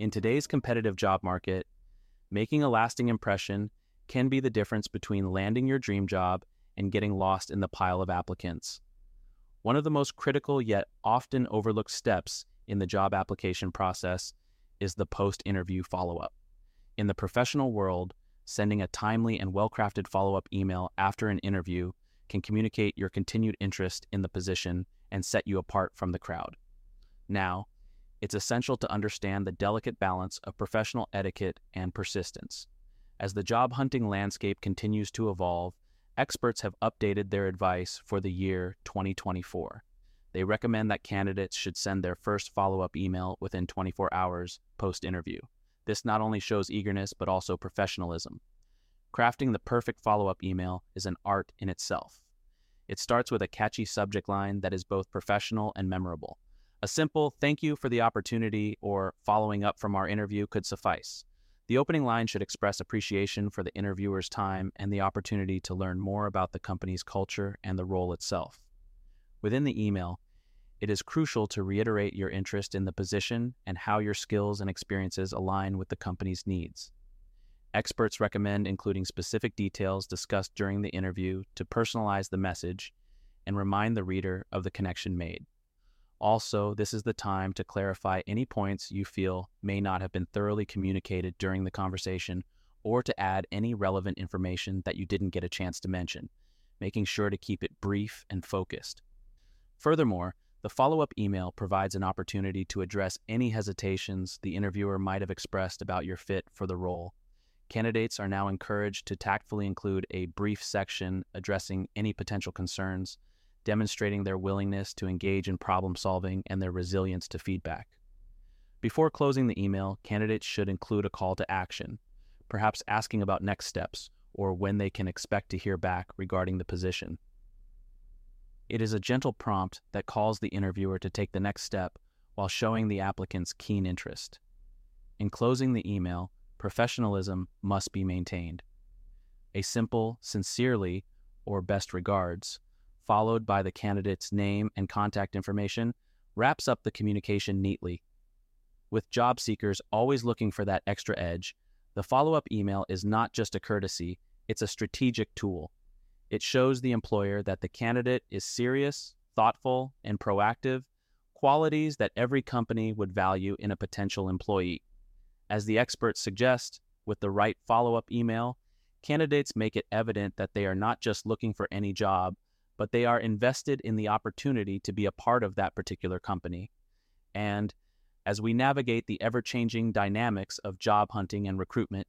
In today's competitive job market, making a lasting impression can be the difference between landing your dream job and getting lost in the pile of applicants. One of the most critical yet often overlooked steps in the job application process is the post interview follow up. In the professional world, sending a timely and well crafted follow up email after an interview can communicate your continued interest in the position and set you apart from the crowd. Now, it's essential to understand the delicate balance of professional etiquette and persistence. As the job hunting landscape continues to evolve, experts have updated their advice for the year 2024. They recommend that candidates should send their first follow up email within 24 hours post interview. This not only shows eagerness, but also professionalism. Crafting the perfect follow up email is an art in itself. It starts with a catchy subject line that is both professional and memorable. A simple thank you for the opportunity or following up from our interview could suffice. The opening line should express appreciation for the interviewer's time and the opportunity to learn more about the company's culture and the role itself. Within the email, it is crucial to reiterate your interest in the position and how your skills and experiences align with the company's needs. Experts recommend including specific details discussed during the interview to personalize the message and remind the reader of the connection made. Also, this is the time to clarify any points you feel may not have been thoroughly communicated during the conversation or to add any relevant information that you didn't get a chance to mention, making sure to keep it brief and focused. Furthermore, the follow up email provides an opportunity to address any hesitations the interviewer might have expressed about your fit for the role. Candidates are now encouraged to tactfully include a brief section addressing any potential concerns demonstrating their willingness to engage in problem solving and their resilience to feedback. Before closing the email, candidates should include a call to action, perhaps asking about next steps or when they can expect to hear back regarding the position. It is a gentle prompt that calls the interviewer to take the next step while showing the applicant's keen interest. In closing the email, professionalism must be maintained. A simple, sincerely, or best regards followed by the candidate's name and contact information, wraps up the communication neatly. With job seekers always looking for that extra edge, the follow up email is not just a courtesy, it's a strategic tool. It shows the employer that the candidate is serious, thoughtful, and proactive, qualities that every company would value in a potential employee. As the experts suggest, with the right follow up email, candidates make it evident that they are not just looking for any job, but they are invested in the opportunity to be a part of that particular company. And as we navigate the ever changing dynamics of job hunting and recruitment,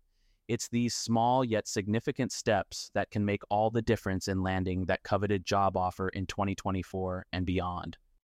it's these small yet significant steps that can make all the difference in landing that coveted job offer in 2024 and beyond.